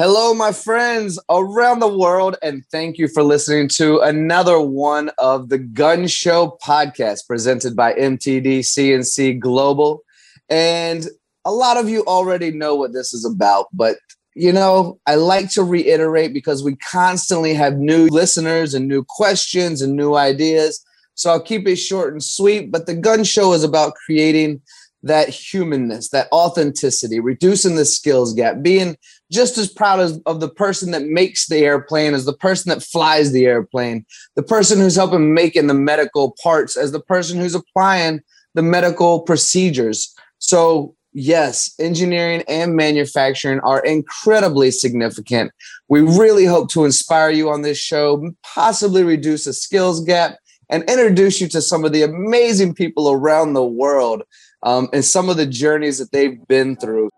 Hello, my friends around the world, and thank you for listening to another one of the Gunn Show podcast presented by MTD CNC Global. And a lot of you already know what this is about, but you know, I like to reiterate because we constantly have new listeners and new questions and new ideas. So I'll keep it short and sweet. But the Gunn Show is about creating that humanness, that authenticity, reducing the skills gap, being just as proud as, of the person that makes the airplane as the person that flies the airplane, the person who's helping making the medical parts as the person who's applying the medical procedures. So, yes, engineering and manufacturing are incredibly significant. We really hope to inspire you on this show, possibly reduce a skills gap, and introduce you to some of the amazing people around the world um, and some of the journeys that they've been through.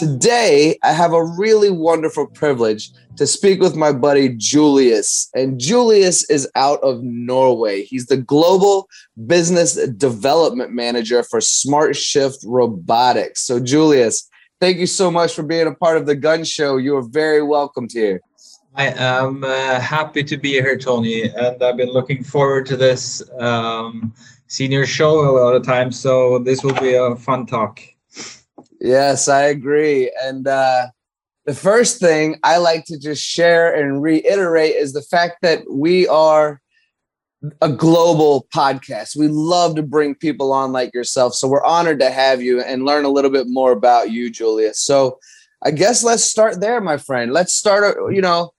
Today, I have a really wonderful privilege to speak with my buddy Julius. And Julius is out of Norway. He's the global business development manager for Smart Shift Robotics. So, Julius, thank you so much for being a part of the Gunn Show. You are very welcomed here. I am uh, happy to be here, Tony, and I've been looking forward to this um, senior show a lot of times. So this will be a fun talk. Yes, I agree. And uh, the first thing I like to just share and reiterate is the fact that we are a global podcast. We love to bring people on like yourself. So we're honored to have you and learn a little bit more about you, Julius. So I guess let's start there, my friend. Let's start, you know,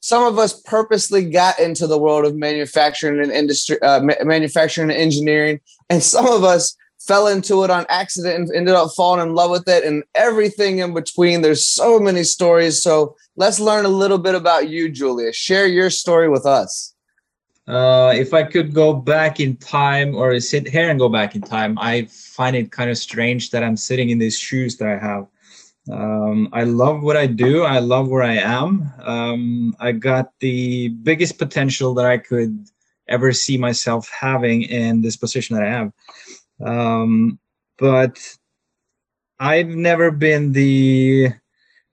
some of us purposely got into the world of manufacturing and industry, uh, ma- manufacturing and engineering, and some of us fell into it on accident and ended up falling in love with it, and everything in between. There's so many stories. So let's learn a little bit about you, Julius. Share your story with us. Uh, if I could go back in time or sit here and go back in time, I find it kind of strange that I'm sitting in these shoes that I have. Um, I love what I do. I love where I am. Um, I got the biggest potential that I could ever see myself having in this position that I have. Um, but I've never been the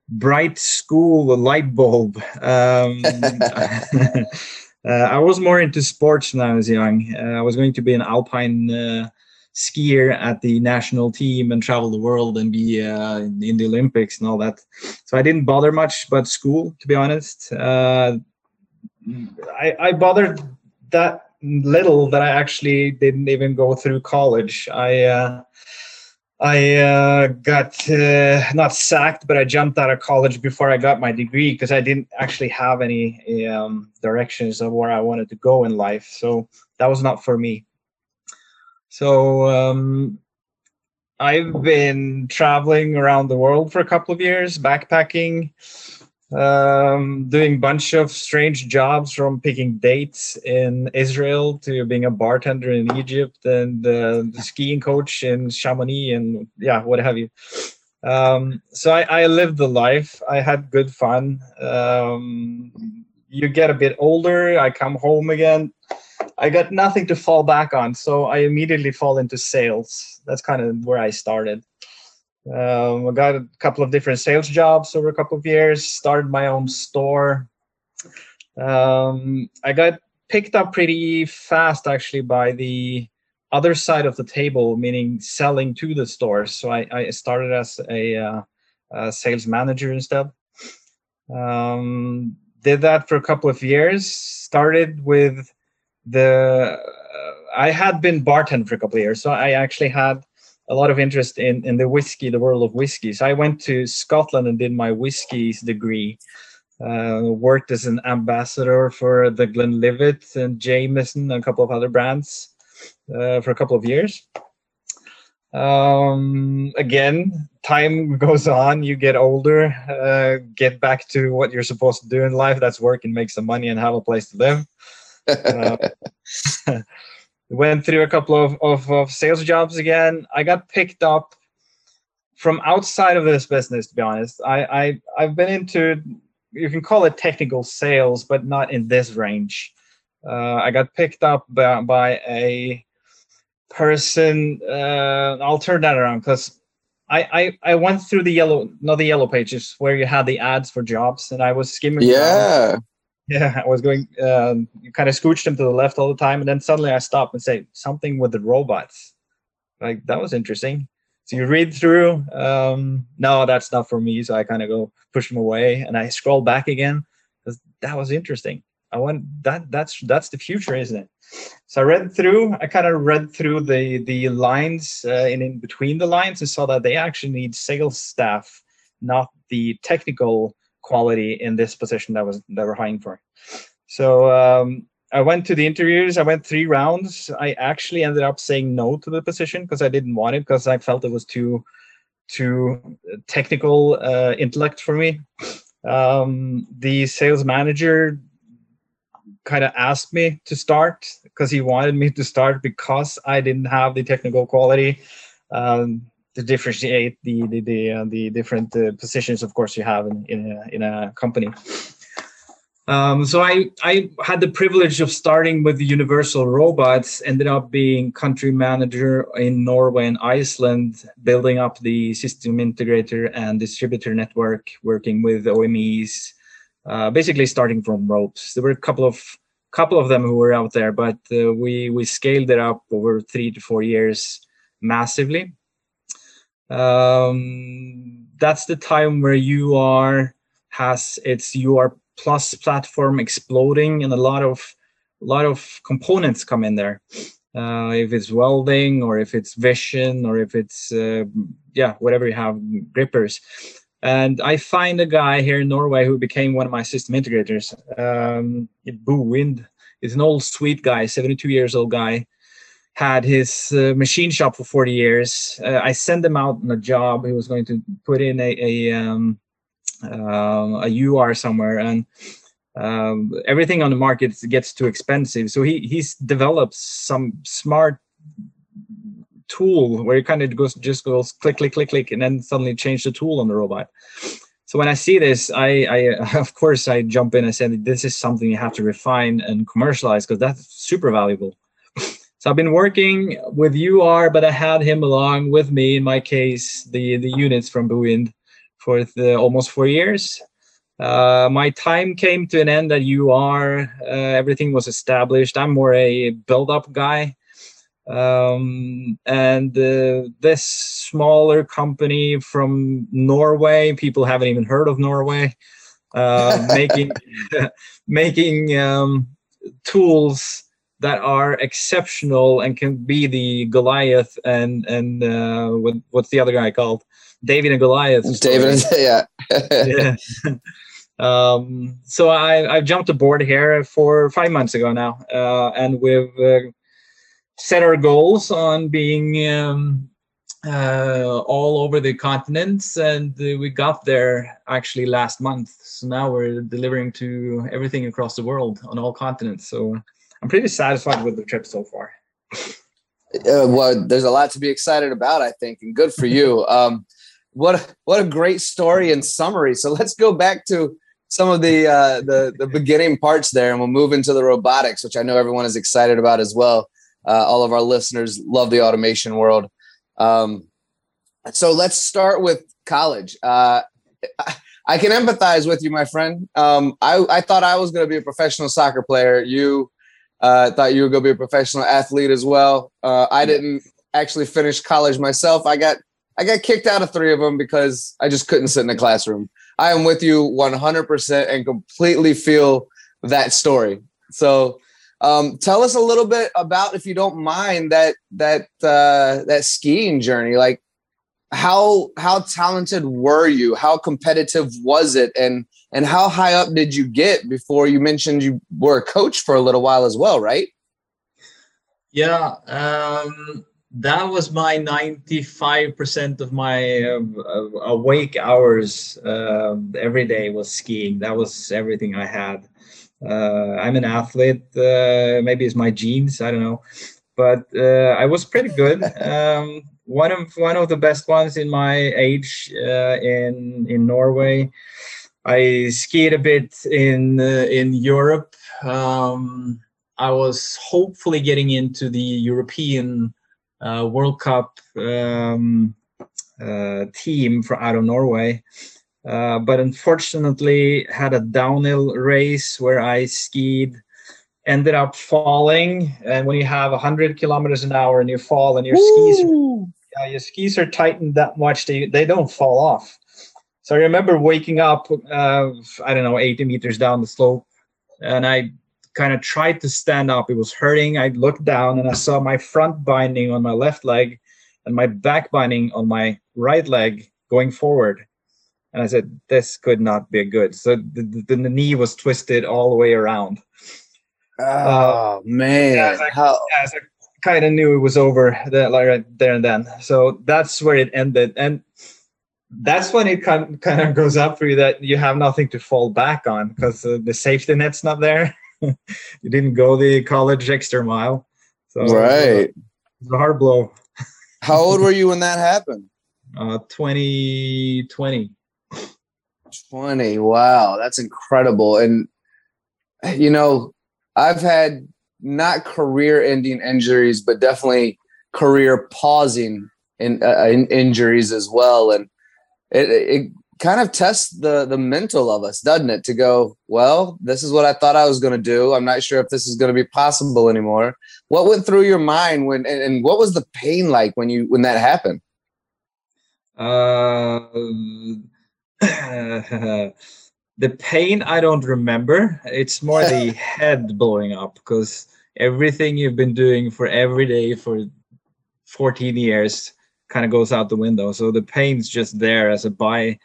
bright school light bulb. Um, uh, I was more into sports when I was young. Uh, I was going to be an alpine uh, skier at the national team and travel the world and be uh, in the Olympics and all that. So I didn't bother much about school, to be honest. Uh, I, I bothered that little that I actually didn't even go through college. I uh, I uh, got uh, not sacked, but I jumped out of college before I got my degree because I didn't actually have any um, directions of where I wanted to go in life. So that was not for me. So um, I've been traveling around the world for a couple of years, backpacking, um, doing bunch of strange jobs from picking dates in Israel to being a bartender in Egypt and uh, the skiing coach in Chamonix and yeah, what have you. Um, so I, I, lived the life. I had good fun. Um, you get a bit older. I come home again I got nothing to fall back on, so I immediately fall into sales. That's kind of where I started. Um, I got a couple of different sales jobs over a couple of years. Started my own store. Um, I got picked up pretty fast, actually, by the other side of the table, meaning selling to the stores. So I, I started as a, uh, a, sales manager instead. Um, did that for a couple of years. Started with the uh, I had been bartending for a couple of years, so I actually had a lot of interest in in the whiskey, the world of whiskey. So I went to Scotland and did my whiskies degree. Uh, worked as an ambassador for the Glenlivet and Jameson and a couple of other brands uh, for a couple of years. Um, again, time goes on, you get older, uh, get back to what you're supposed to do in life. That's work and make some money and have a place to live uh, went through a couple of, of, of sales jobs again. I got picked up from outside of this business, to be honest. I, I I've been into you can call it technical sales, but not in this range. Uh, I got picked up by, by a person. Uh, I'll turn that around because I, I I went through the yellow, not the yellow pages, where you had the ads for jobs, and I was skimming. Yeah. Yeah, I was going. Um, you kind of scooched them to the left all the time, and then suddenly I stopped and say something with the robots. Like that was interesting. So you read through. Um, no, that's not for me. So I kind of go push them away, and I scroll back again because that was interesting. I want that. That's that's the future, isn't it? So I read through. I kind of read through the the lines uh, and in between the lines and saw that they actually need sales staff, not the technical quality in this position that was that we're hiring for. So um, I went to the interviews. I went three rounds. I actually ended up saying no to the position because I didn't want it because I felt it was too too technical uh, intellect for me. Um, the sales manager kind of asked me to start because he wanted me to start because I didn't have the technical quality. Um, to differentiate the the the, uh, the different uh, positions, of course, you have in in a, in a company. Um, so I I had the privilege of starting with the Universal Robots. Ended up being country manager in Norway and Iceland, building up the system integrator and distributor network, working with OEMs, uh, basically starting from ropes. There were a couple of couple of them who were out there, but uh, we we scaled it up over three to four years massively um, that's the time where UR has its UR plus platform exploding and a lot of a lot of components come in there. Uh, if it's welding or if it's vision or if it's uh, yeah whatever you have grippers. And i find a guy here in norway who became one of my system integrators. Um, Bo Wind is an old sweet guy 72 years old guy had his uh, machine shop for 40 years. Uh, I sent him out on a job. He was going to put in a a, um, uh, a UR somewhere, and um, everything on the market gets too expensive. So he he's developed some smart tool where it kind of goes just goes click click click click, and then suddenly change the tool on the robot. So when I see this, I, I of course I jump in and say this is something you have to refine and commercialize because that's super valuable. So I've been working with UR, but I had him along with me in my case, the the units from Bo Wind for the, almost four years. Uh, my time came to an end at UR. Uh, everything was established. I'm more a build-up guy. Um, and uh, this smaller company from Norway, people haven't even heard of Norway, uh, making making um, tools that are exceptional and can be the Goliath and and uh, what, what's the other guy called? David and Goliath. David, yeah. yeah. um, so I I jumped aboard here for five months ago now, uh, and we've uh, set our goals on being um, uh, all over the continents, and we got there actually last month. So now we're delivering to everything across the world on all continents. So I'm pretty satisfied with the trip so far. Uh, well, there's a lot to be excited about, I think, and good for you. Um, what what a great story and summary. So let's go back to some of the uh, the the beginning parts there, and we'll move into the robotics, which I know everyone is excited about as well. Uh, all of our listeners love the automation world. Um, so let's start with college. Uh, I can empathize with you, my friend. Um, I, I thought I was going to be a professional soccer player. You uh, thought you were going to be a professional athlete as well. Uh, I didn't actually finish college myself. I got I got kicked out of three of them because I just couldn't sit in the classroom. I am with you 100% and completely feel that story. So, um, tell us a little bit about, if you don't mind, that that uh, that skiing journey. Like, how how talented were you? How competitive was it? And and how high up did you get before you mentioned you were a coach for a little while as well, right? Yeah, um, that was my 95% of my uh, awake hours uh, every day was skiing. That was everything I had. Uh, I'm an athlete. Uh, maybe it's my genes. I don't know, but uh, I was pretty good. Um, one of one of the best ones in my age uh, in in Norway. I skied a bit in uh, in Europe. Um, I was hopefully getting into the European uh, World Cup um, uh, team for out of Norway. Uh, but unfortunately, had a downhill race where I skied, ended up falling. And when you have 100 kilometers an hour and you fall, and your Woo! skis, yeah, your skis are tightened that much, they they don't fall off. So I remember waking up, uh, I don't know, 80 meters down the slope, and I kind of tried to stand up. It was hurting. I looked down and I saw my front binding on my left leg and my back binding on my right leg going forward. And I said, this could not be good. So the, the, the knee was twisted all the way around. Oh, uh, man. Yeah, I, How... I kind of knew it was over there, like right there and then. So that's where it ended. And that's when it kind kind of goes up for you that you have nothing to fall back on because uh, the safety net's not there. you didn't go the college extra mile. So right, it's a hard blow. How old were you when that happened? Uh, 20, 20. 20. Wow, that's incredible. And you know, I've had not career-ending injuries, but definitely career pausing in, uh, in injuries as well. And it, it kind of tests the the mental of us, doesn't it? To go, well, this is what I thought I was going to do. I'm not sure if this is going to be possible anymore. What went through your mind when, and, and what was the pain like when you when that happened? Uh, the pain I don't remember. It's more the head blowing up because everything you've been doing for every day for 14 years kind of goes out the window. So the pain's just there as a by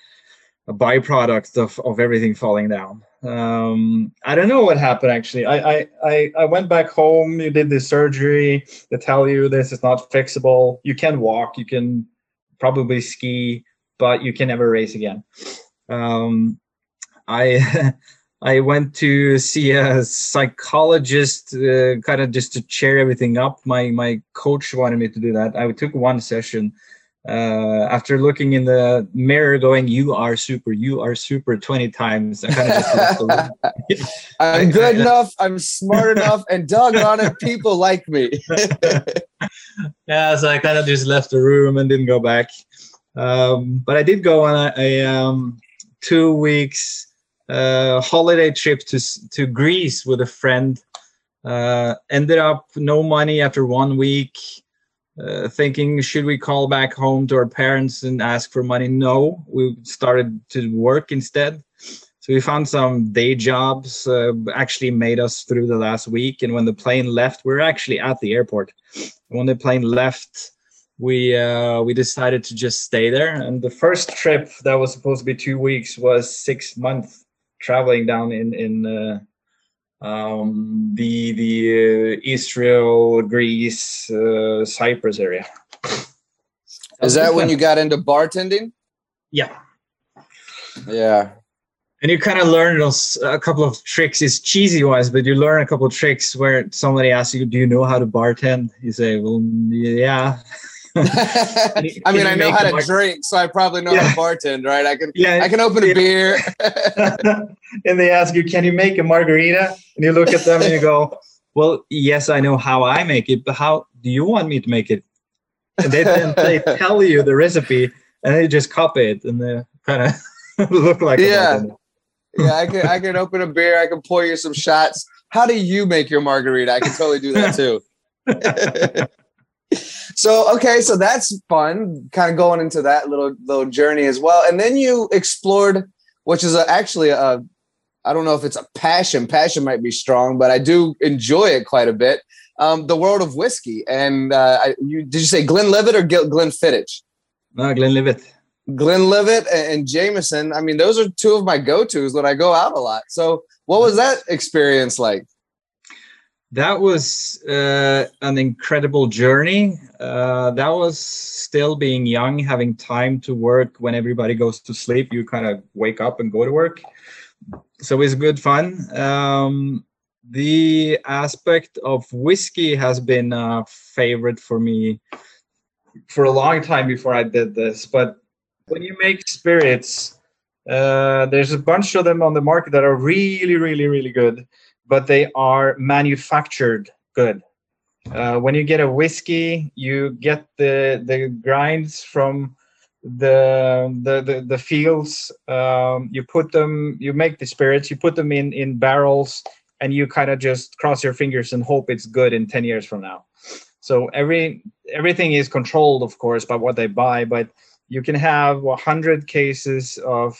a byproduct of, of everything falling down. Um, I don't know what happened actually. I, I, I, I went back home, you did the surgery, they tell you this is not fixable. You can walk, you can probably ski, but you can never race again. Um, I I went to see a psychologist, uh, kind of just to cheer everything up. My my coach wanted me to do that. I took one session, uh, after looking in the mirror going you are super you are super 20 times I am good enough i'm smart enough and doggone it people like me yeah so i kind of just left the room and didn't go back um, but i did go on a, a um, two weeks uh, holiday trip to to greece with a friend uh, ended up no money after one week uh, thinking should we call back home to our parents and ask for money? No we started to work instead. So we found some day jobs uh, actually made us through the last week and when the plane left we are actually at the airport. When the plane left we uh, we decided to just stay there and the first trip that was supposed to be two weeks was six months traveling down in in uh, um, the the uh, Israel, Greece, uh, Cyprus area. Is that when you got into bartending? Yeah. Yeah. And you kind of learn those a couple of tricks. It's cheesy wise, but you learn a couple of tricks where somebody asks you, "Do you know how to bartend?" You say, "Well, yeah." I mean, I know how to drink, so I probably know yeah. how to bartend, right? I can, yeah, I can open a beer. and they ask you, "Can you make a margarita?" And you look at them and you go, "Well, yes, I know how I make it, but how do you want me to make it?" And they then they tell you the recipe, and they just copy it, and they kind of look like yeah, yeah. I can I can open a beer. I can pour you some shots. How do you make your margarita? I can totally do that too so okay so that's fun kind of going into that little little journey as well. And then you explored which is a, actually a i don't know if it's a passion passion might be strong but i do enjoy it quite a bit um, the world of whiskey. And uh, I, you did you say glenlivet or glenfiddich no glenlivet glenlivet and, and jameson. I mean those are two of my go-to's when i go out a lot. So what was that experience like that was uh, an incredible journey. Uh, that was still being young, having time to work when everybody goes to sleep. You kind of wake up and go to work. So it's good fun. Um, the aspect of whiskey has been a favorite for me for a long time before I did this. But when you make spirits, uh, there's a bunch of them on the market that are really, really, really good but they are manufactured good. Uh, when you get a whiskey, you get the the grinds from the the the, the fields. Um, you put them, you make the spirits, you put them in in barrels, and you kind of just cross your fingers and hope it's good in ten years from now. So every everything is controlled, of course, by what they buy, but you can have 100 cases of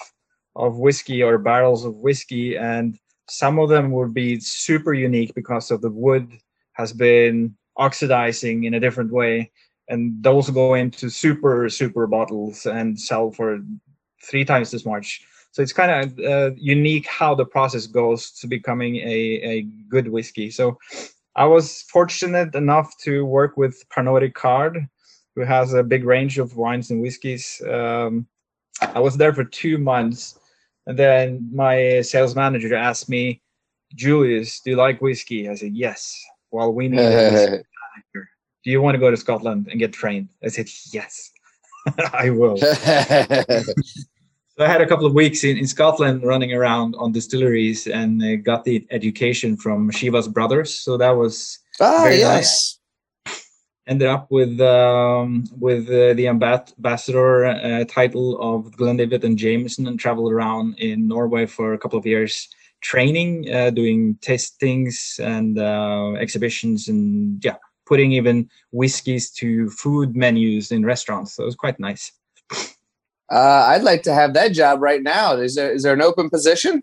of whiskey or barrels of whiskey and some of them will be super unique because of the wood has been oxidizing in a different way and those go into super super bottles and sell for three times as much. So it's kind of uh, unique how the process goes to becoming a, a good whiskey. So i was fortunate enough to work with Pernod Ricard who has a big range of wines and whiskeys um, i was there for two months and then my sales manager asked me julius do you like whiskey i said yes well we need do you want to go to Scotland and get trained? I said, yes, I will. so I had a couple of weeks in, in Scotland running around on distilleries and uh, got the education from Chivas Brothers. So that was ah, very yes. nice. Ended up with um, with uh, the ambassador uh, title of Glenlivet and Jameson and traveled around in Norway for a couple of years training, uh, doing tastings and uh, exhibitions and yeah, putting even whiskeys to food menus in restaurants. So it was quite nice. Uh, I'd like to have that job right now. Is there is there an open position?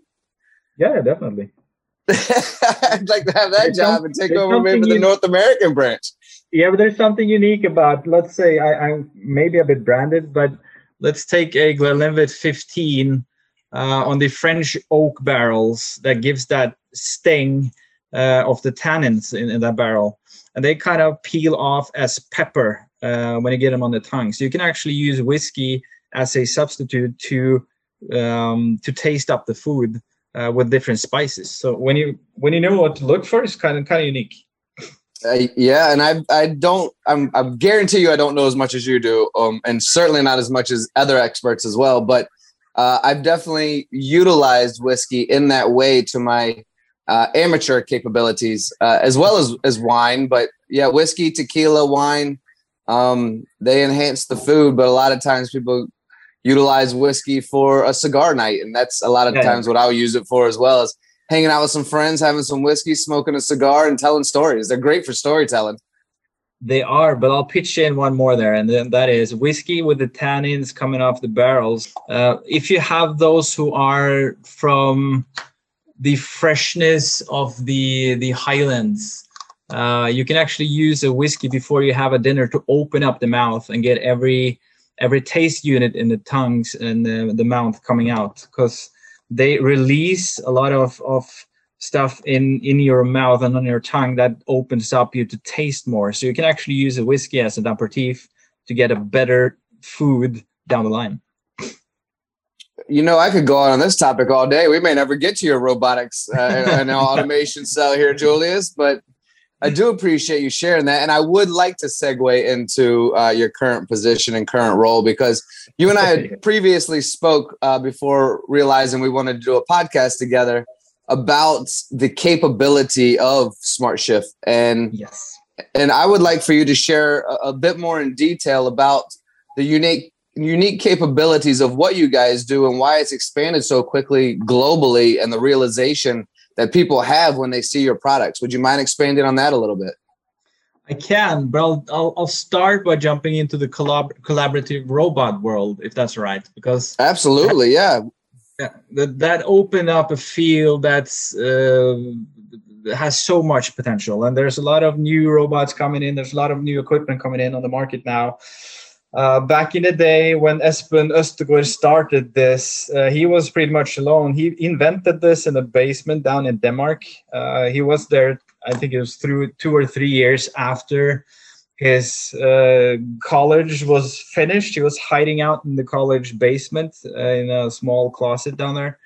Yeah, definitely. I'd like to have that there's job and take over maybe the North American branch. Yeah, but there's something unique about. Let's say I, I'm maybe a bit branded, but let's take a Glenlivet 15 uh, on the French oak barrels that gives that sting uh, of the tannins in, in that barrel and they kind of peel off as pepper uh, when you get them on the tongue. So you can actually use whiskey as a substitute to um, to taste up the food uh, with different spices. So when you when you know what to look for, it's kind of kind of unique. Uh, yeah, and I I don't I'm I guarantee you I don't know as much as you do, um, and certainly not as much as other experts as well. But uh, I've definitely utilized whiskey in that way to my uh, amateur capabilities uh, as well as as wine. But yeah, whiskey, tequila, wine, um, they enhance the food. But a lot of times people utilize whiskey for a cigar night, and that's a lot of yeah. times what I'll use it for as well as hanging out with some friends, having some whiskey, smoking a cigar, and telling stories. They're great for storytelling. They are, but I'll pitch in one more there, and then that is whiskey with the tannins coming off the barrels. Uh, if you have those who are from the freshness of the the highlands. Uh, you can actually use a whiskey before you have a dinner to open up the mouth and get every every taste unit in the tongues and the, the mouth coming out because they release a lot of, of stuff in in your mouth and on your tongue that opens up you to taste more so you can actually use a whiskey as an aperitif to get a better food down the line you know, I could go on on this topic all day. We may never get to your robotics uh, and, and automation cell here, Julius, but I do appreciate you sharing that. And I would like to segue into uh, your current position and current role because you and I had previously spoke uh, before realizing we wanted to do a podcast together about the capability of Smart Shift. And yes. And I would like for you to share a, a bit more in detail about the unique unique capabilities of what you guys do and why it's expanded so quickly globally and the realization that people have when they see your products. Would you mind expanding on that a little bit? I can, but I'll, I'll, I'll start by jumping into the collab- collaborative robot world, if that's right, because absolutely, yeah, yeah, that that opened up a field that's uh, has so much potential, and there's a lot of new robots coming in. There's a lot of new equipment coming in on the market now, uh, back in the day when Esben Østergaard started this, uh, he was pretty much alone. He invented this in a basement down in Denmark. Uh, he was there, I think it was through two or three years after his uh, college was finished. He was hiding out in the college basement uh, in a small closet down there.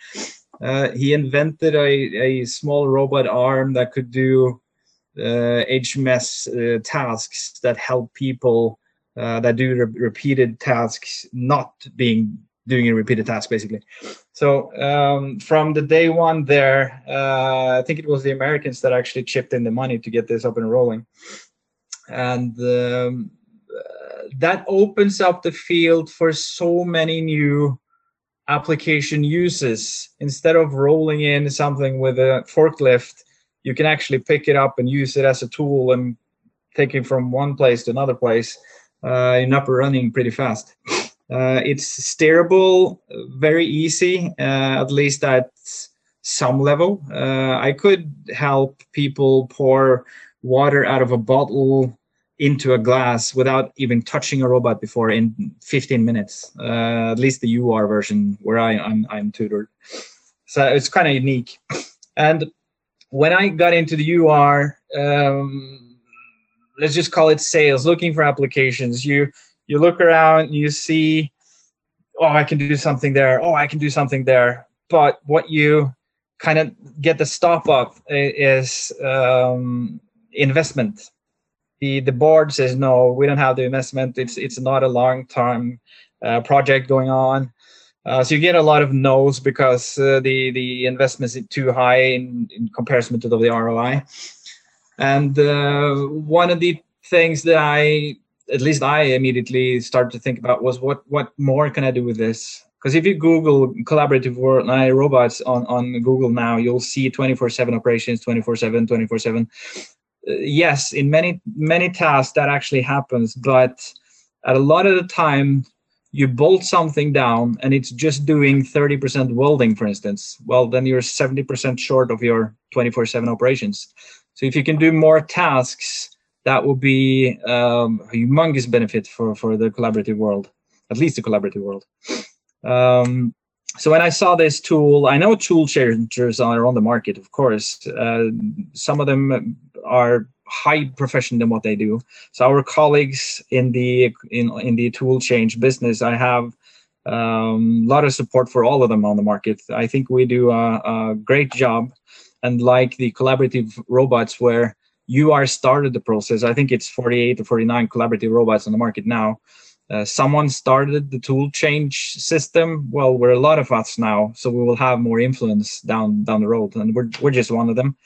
he invented a, a small robot arm that could do HMS tasks that help people uh, that do re- repeated tasks, not being doing a repeated task basically. So um, from the day one there, uh, I think it was the Americans that actually chipped in the money to get this up and rolling. And um, uh, that opens up the field for so many new application uses. Instead of rolling in something with a forklift, you can actually pick it up and use it as a tool and take it from one place to another place and up and running pretty fast. Uh, it's steerable, very easy, uh, at least at some level. Uh, I could help people pour water out of a bottle into a glass without even touching a robot before in 15 minutes. Uh, at least the UR version where I, I'm I'm tutored. So it's kind of unique. And when I got into the UR, um, let's just call it sales, looking for applications. You you look around, you see, oh, I can do something there. Oh, I can do something there. But what you kind of get the stop of is um, investment the the board says no we don't have the investment it's it's not a long term uh, project going on uh, so you get a lot of no's because uh, the the investment is too high in, in comparison to the ROI. And uh, one of the things that I, at least I immediately started to think about was what what more can I do with this? Because if you Google collaborative world robots on on Google now, you'll see 24/7 operations, 24/7, 24/7 yes, in many many tasks that actually happens, but at a lot of the time you bolt something down and it's just doing 30% welding, for instance, well, then you're 70% short of your 24 7 operations. So if you can do more tasks, that will be um, a humongous benefit for, for the collaborative world, at least the collaborative world. Um, so when I saw this tool, I know tool changers are on the market, of course. Uh, some of them are high profession than what they do. So our colleagues in the in in the tool change business, I have a um, lot of support for all of them on the market. I think we do a, a great job, and like the collaborative robots where you are started the process. I think it's 48 or 49 collaborative robots on the market now. Uh, someone started the tool change system. Well, we're a lot of us now, so we will have more influence down down the road, and we're we're just one of them.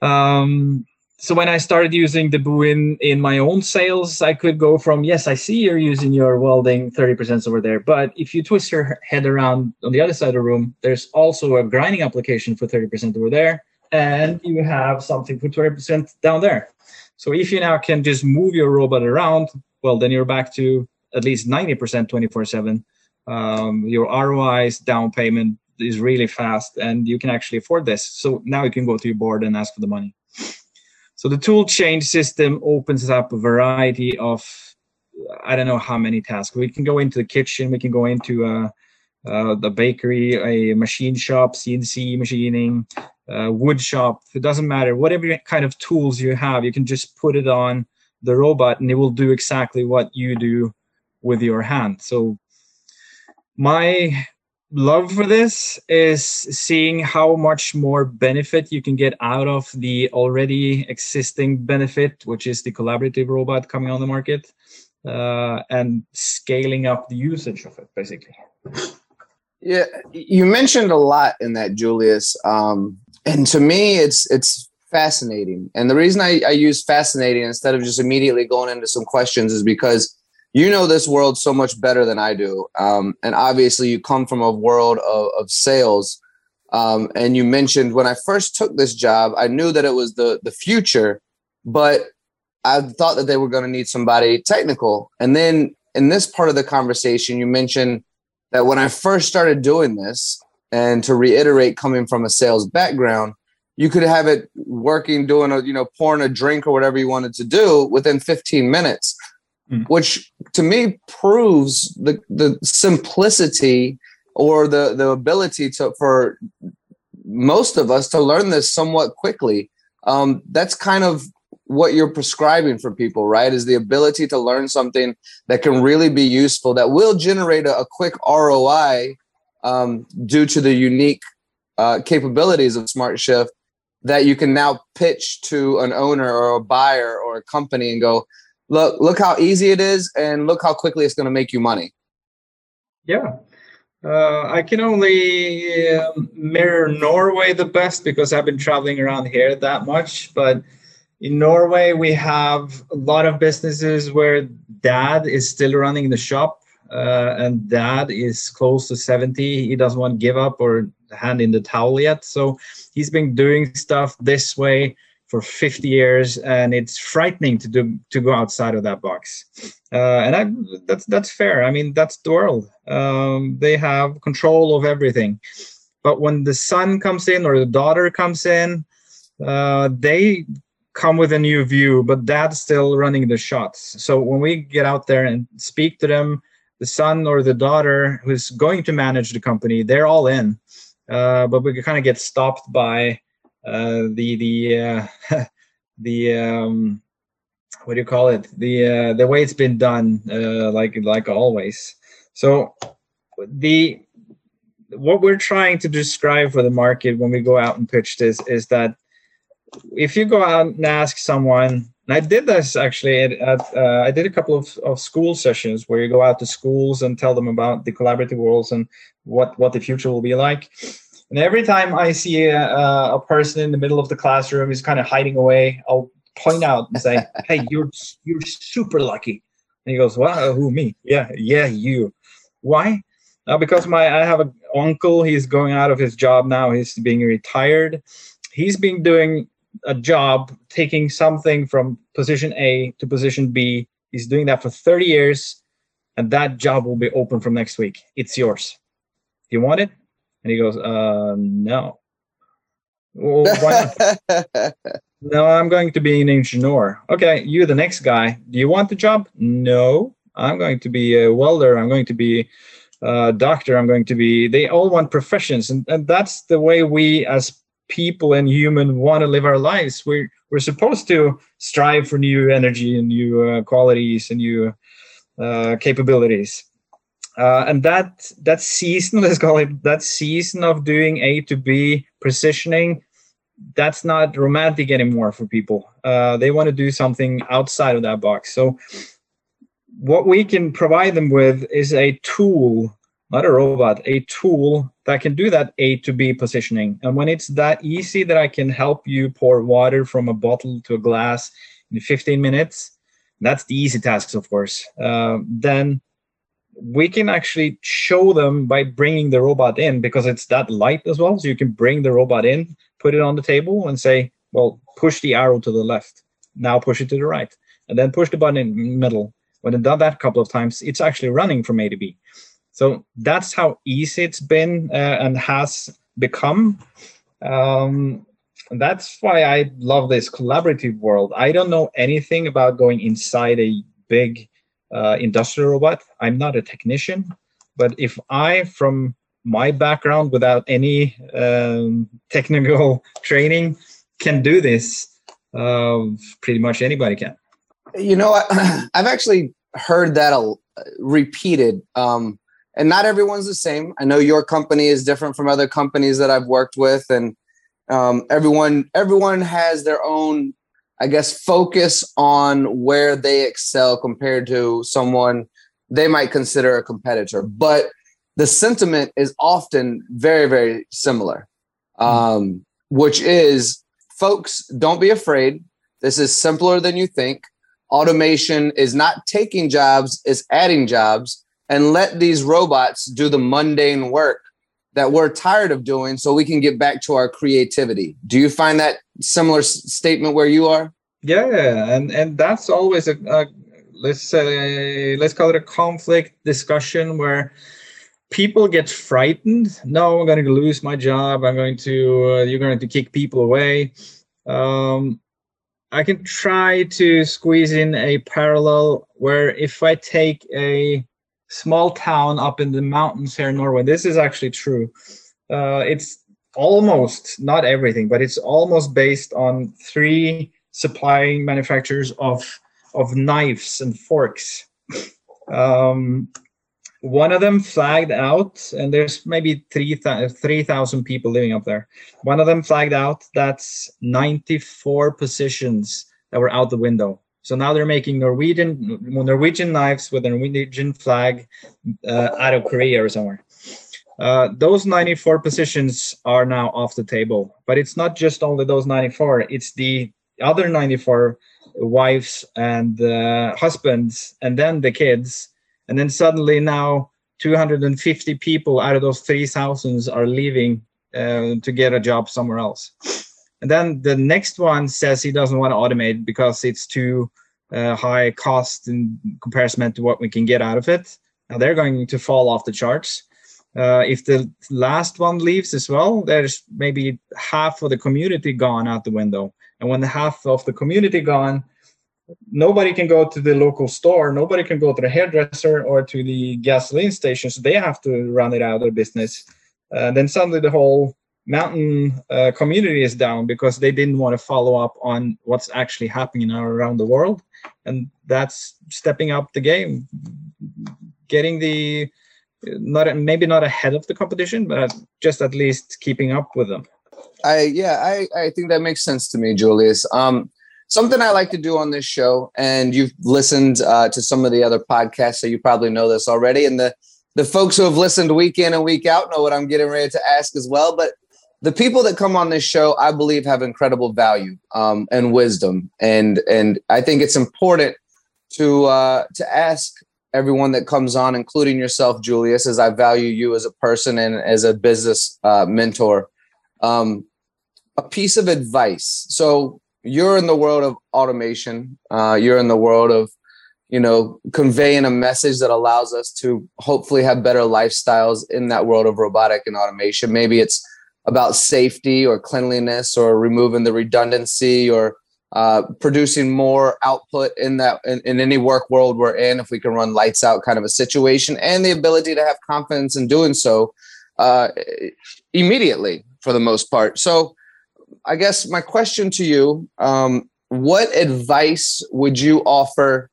Um, so when I started using the Boo in, my own sales, I could go from, yes, I see you're using your welding 30% over there. But if you twist your head around on the other side of the room, there's also a grinding application for 30% over there. And you have something for 20% down there. So if you now can just move your robot around, well, then you're back to at least 90% 24 7. Um, your ROI's down payment is really fast and you can actually afford this. So now you can go to your board and ask for the money. So the tool change system opens up a variety of, I don't know how many tasks. We can go into the kitchen, we can go into uh, uh, the bakery, a machine shop, CNC machining, uh, wood shop. It doesn't matter. Whatever kind of tools you have, you can just put it on the robot and it will do exactly what you do with your hand. So my love for this is seeing how much more benefit you can get out of the already existing benefit, which is the collaborative robot coming on the market, uh, and scaling up the usage of it, basically. Yeah, you mentioned a lot in that, Julius, um, and to me, it's it's fascinating. And the reason I, I use fascinating instead of just immediately going into some questions is because you know this world so much better than I do. Um, and obviously, you come from a world of, of sales. Um, and you mentioned when I first took this job, I knew that it was the the future, but I thought that they were going to need somebody technical. And then in this part of the conversation, you mentioned that when I first started doing this, and to reiterate, coming from a sales background, you could have it working, doing a you know pouring a drink or whatever you wanted to do within 15 minutes mm. which to me proves the the simplicity or the the ability to for most of us to learn this somewhat quickly. Um, that's kind of what you're prescribing for people, right? Is the ability to learn something that can really be useful, that will generate a, a quick ROI um, due to the unique uh, capabilities of SmartShift that you can now pitch to an owner or a buyer or a company and go, look look how easy it is and look how quickly it's going to make you money yeah uh, i can only um, mirror norway the best because i've been traveling around here that much but in Norway, we have a lot of businesses where dad is still running the shop uh, and dad is close to 70. He doesn't want to give up or hand in the towel yet. So he's been doing stuff this way for 50 years and it's frightening to do to go outside of that box uh, and I, that's that's fair i mean that's the world um, they have control of everything but when the son comes in or the daughter comes in uh, they come with a new view, but dad's still running the shots. So when we get out there and speak to them, the son or the daughter who's going to manage the company, they're all in. Uh, but we kind of get stopped by the the uh, the um, what do you call it? The uh, the way it's been done, uh, like like always. So the what we're trying to describe for the market when we go out and pitch this is that if you go out and ask someone, and I did this actually at, at uh, I did a couple of, of school sessions where you go out to schools and tell them about the collaborative worlds and what what the future will be like. And every time I see a, a person in the middle of the classroom is kind of hiding away, I'll point out and say, "Hey, you're you're super lucky." And he goes, "Well, who me? Yeah, yeah, you. Why? Uh, because my I have an uncle. He's going out of his job now. He's being retired. He's been doing a job taking something from position A to position B. He's doing that for 30 years, and that job will be open from next week. It's yours. You want it? And he goes, uh, no. Well, no, I'm going to be an engineer. Okay, you're the next guy. Do you want the job? No, I'm going to be a welder. I'm going to be a doctor. I'm going to be. They all want professions, and, and that's the way we as people and human want to live our lives. We're we're supposed to strive for new energy and new uh, qualities and new uh, capabilities. Uh, and that that season, let's call it that season of doing A to B positioning, that's not romantic anymore for people. Uh, they want to do something outside of that box. So what we can provide them with is a tool not a robot, a tool that can do that A to B positioning. And when it's that easy that I can help you pour water from a bottle to a glass in 15 minutes, that's the easy tasks, of course. Uh, then we can actually show them by bringing the robot in because it's that light as well. So you can bring the robot in, put it on the table, and say, well, push the arrow to the left. Now push it to the right. And then push the button in middle. When it done that a couple of times, it's actually running from A to B. So that's how easy it's been uh, and has become. Um, that's why I love this collaborative world. I don't know anything about going inside a big uh, industrial robot. I'm not a technician, but if I, from my background, without any um, technical training, can do this, uh, pretty much anybody can. You know, I, have actually heard that a, repeated. Um, and not everyone's the same. I know your company is different from other companies that I've worked with, and um, everyone everyone has their own, I guess, focus on where they excel compared to someone they might consider a competitor. But the sentiment is often very very similar, um, which is, folks, don't be afraid. This is simpler than you think. Automation is not taking jobs; is adding jobs and let these robots do the mundane work that we're tired of doing so we can get back to our creativity. Do you find that similar s- statement where you are? Yeah, and and that's always a, a let's say let's call it a conflict discussion where people get frightened. No, I'm going to lose my job. I'm going to uh, you're going to kick people away. Um, I can try to squeeze in a parallel where if I take a small town up in the mountains here in Norway. This is actually true. Uh, it's almost not everything, but it's almost based on three supplying manufacturers of of knives and forks. Um, one of them flagged out, and there's maybe 3,000 3, people living up there. One of them flagged out that's 94 positions that were out the window. So now they're making Norwegian Norwegian knives with a Norwegian flag uh, out of Korea or somewhere. Uh, those 94 positions are now off the table, but it's not just only those 94. It's the other 94 wives and uh, husbands and then the kids and then suddenly now 250 people out of those 3000 are leaving uh, to get a job somewhere else and then the next one says he doesn't want to automate because it's too uh, high cost in comparison to what we can get out of it now they're going to fall off the charts uh, if the last one leaves as well, there's maybe half of the community gone out the window. And when the half of the community gone, nobody can go to the local store, nobody can go to the hairdresser or to the gasoline station, so they have to run it out of business. Uh, then suddenly the whole mountain uh, community is down because they didn't want to follow up on what's actually happening around the world, and that's stepping up the game, getting the not maybe not ahead of the competition, but just at least keeping up with them. I yeah, I I think that makes sense to me, Julius. Um, something I like to do on this show, and you've listened uh, to some of the other podcasts, so you probably know this already. And the the folks who have listened week in and week out know what I'm getting ready to ask as well. But the people that come on this show, I believe, have incredible value um, and wisdom, and and I think it's important to uh, to ask everyone that comes on, including yourself, Julius, as I value you as a person and as a business uh, mentor. Um, a piece of advice. So you're in the world of automation. Uh, you're in the world of, you know, conveying a message that allows us to hopefully have better lifestyles in that world of robotic and automation. Maybe it's about safety or cleanliness or removing the redundancy or uh, producing more output in that in, in, any work world we're in if we can run lights out kind of a situation and the ability to have confidence in doing so uh, immediately for the most part. So i guess my question to you um, what advice would you offer?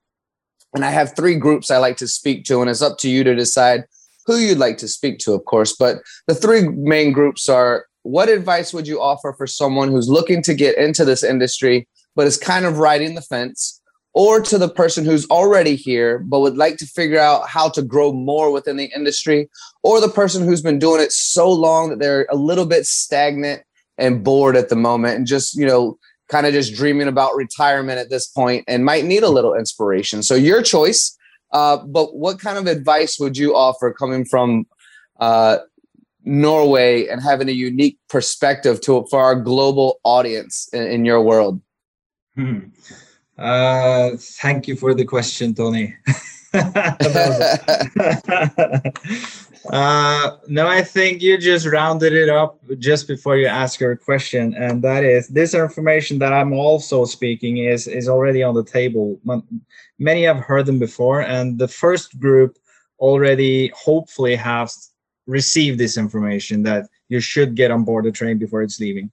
And i have three groups i like to speak to and it's up to you to decide who you'd like to speak to of course but the three main groups are what advice would you offer for someone who's looking to get into this industry but is kind of riding the fence, or to the person who's already here but would like to figure out how to grow more within the industry, or the person who's been doing it so long that they're a little bit stagnant and bored at the moment and just, you know, kind of just dreaming about retirement at this point and might need a little inspiration. So, your choice. Uh, but what kind of advice would you offer coming from uh, Norway and having a unique perspective to for our global audience in, in your world? Hmm. Uh, thank you for the question, Tony. uh, no, I think you just rounded it up just before you ask your question, and that is this information that I'm also speaking is is already on the table. Many have heard them before, and the first group already hopefully has received this information that you should get on board the train before it's leaving.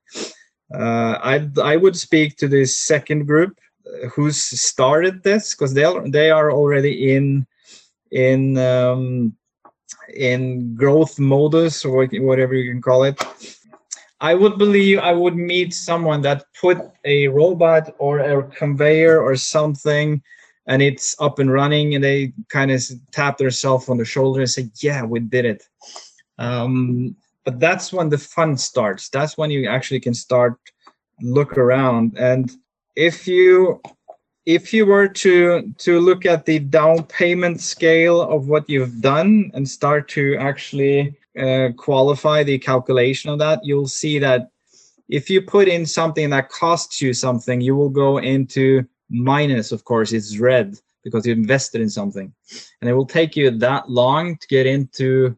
Uh, I I would speak to this second group uh, who's started this because they they are already in in um, in growth modus or whatever you can call it. I would believe I would meet someone that put a robot or a conveyor or something and it's up and running and they kind of tap themselves on the shoulder and say, yeah, we did it. Um, but that's when the fun starts that's when you actually can start look around and if you if you were to to look at the down payment scale of what you've done and start to actually uh, qualify the calculation of that you'll see that if you put in something that costs you something you will go into minus of course it's red because you invested in something and it will take you that long to get into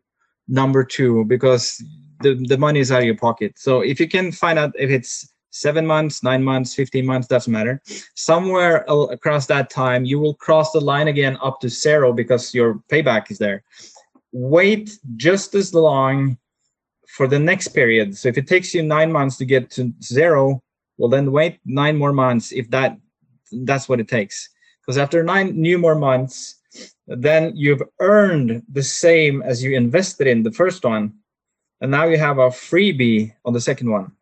number two because the, the money is out of your pocket. So if you can find out if it's seven months, nine months, 15 months, doesn't matter. Somewhere across that time, you will cross the line again up to zero because your payback is there. Wait just as long for the next period. So if it takes you nine months to get to zero, well then wait nine more months if that that's what it takes. Because after nine new more months, then you've earned the same as you invested in the first one and now you have a freebie on the second one.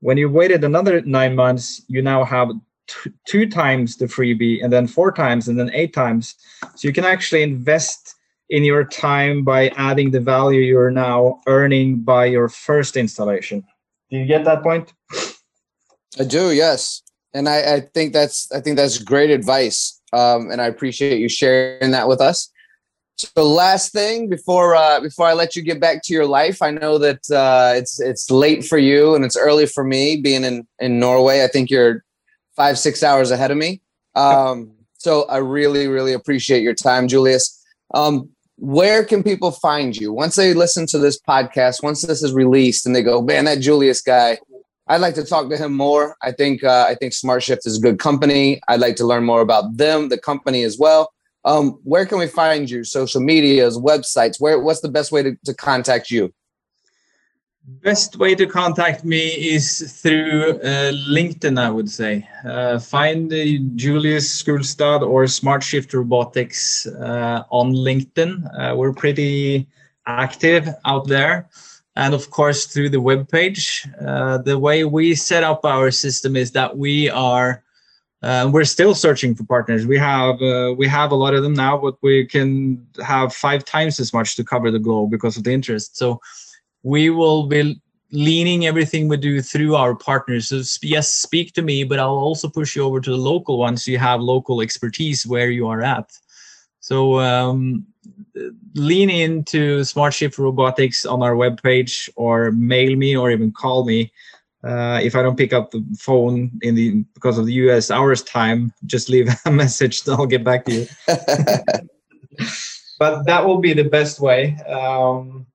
When you waited another nine months, you now have t- two times the freebie, and then four times, and then eight times. So you can actually invest in your time by adding the value you're now earning by your first installation. Do you get that point? I do, yes. and I, I think that's I think that's great advice, um, and I appreciate you sharing that with us. So, last thing before uh, before I let you get back to your life, I know that uh, it's it's late for you and it's early for me being in in Norway. I think you're five six hours ahead of me. Um, so, I really really appreciate your time, Julius. Um, where can people find you once they listen to this podcast? Once this is released, and they go, "Man, that Julius guy." I'd like to talk to him more. I think uh, I think SmartShift is a good company. I'd like to learn more about them, the company as well. Um, where can we find you? Social medias, websites. Where? What's the best way to, to contact you? Best way to contact me is through uh, LinkedIn. I would say uh, find uh, Julius Skulstad or SmartShift Robotics uh, on LinkedIn. Uh, we're pretty active out there and of course through the web page. Uh, the way we set up our system is that we are uh, we're still searching for partners. We have uh, we have a lot of them now, but we can have five times as much to cover the globe because of the interest. So we will be leaning everything we do through our partners. So yes, speak to me, but I'll also push you over to the local ones. So you have local expertise where you are at. So um, lean into SmartShift Robotics on our webpage or mail me or even call me. Uh, if I don't pick up the phone in the because of the US hours time, just leave a message. I'll get back to you. but that will be the best way. Um,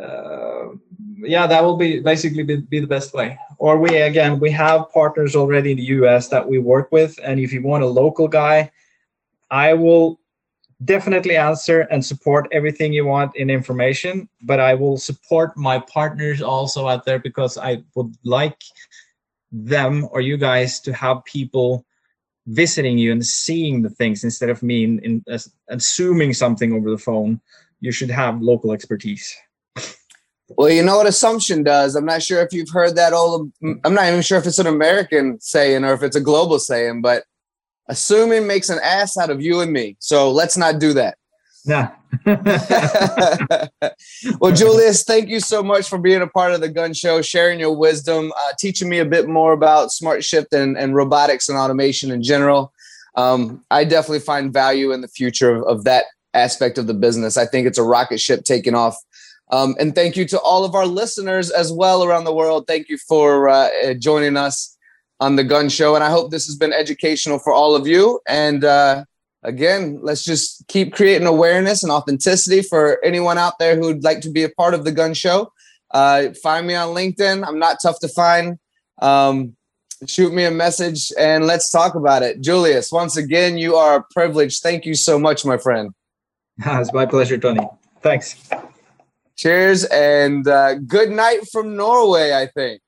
uh, yeah, that will be basically be, be the best way. Or we again, we have partners already in the US that we work with, and if you want a local guy, I will definitely answer and support everything you want in information but i will support my partners also out there because i would like them or you guys to have people visiting you and seeing the things instead of me in, in uh, assuming something over the phone. You should have local expertise. Well you know what assumption does. I'm not sure if you've heard that old i'm not even sure if it's an american saying or if it's a global saying but assuming makes an ass out of you and me. So let's not do that. Yeah. well, Julius, thank you so much for being a part of the Gunn Show, sharing your wisdom, uh, teaching me a bit more about SmartShift and, and robotics and automation in general. Um, I definitely find value in the future of, of, that aspect of the business. I think it's a rocket ship taking off. Um, and thank you to all of our listeners as well around the world. Thank you for uh, joining us on the Gunn Show. And I hope this has been educational for all of you. And uh, again, let's just keep creating awareness and authenticity for anyone out there who'd like to be a part of the Gunn Show. Uh, find me on LinkedIn. I'm not tough to find. Um, shoot me a message and let's talk about it. Julius, once again, you are a privilege. Thank you so much, my friend. it's my pleasure, Tony. Thanks. Cheers and uh, good night from Norway, I think.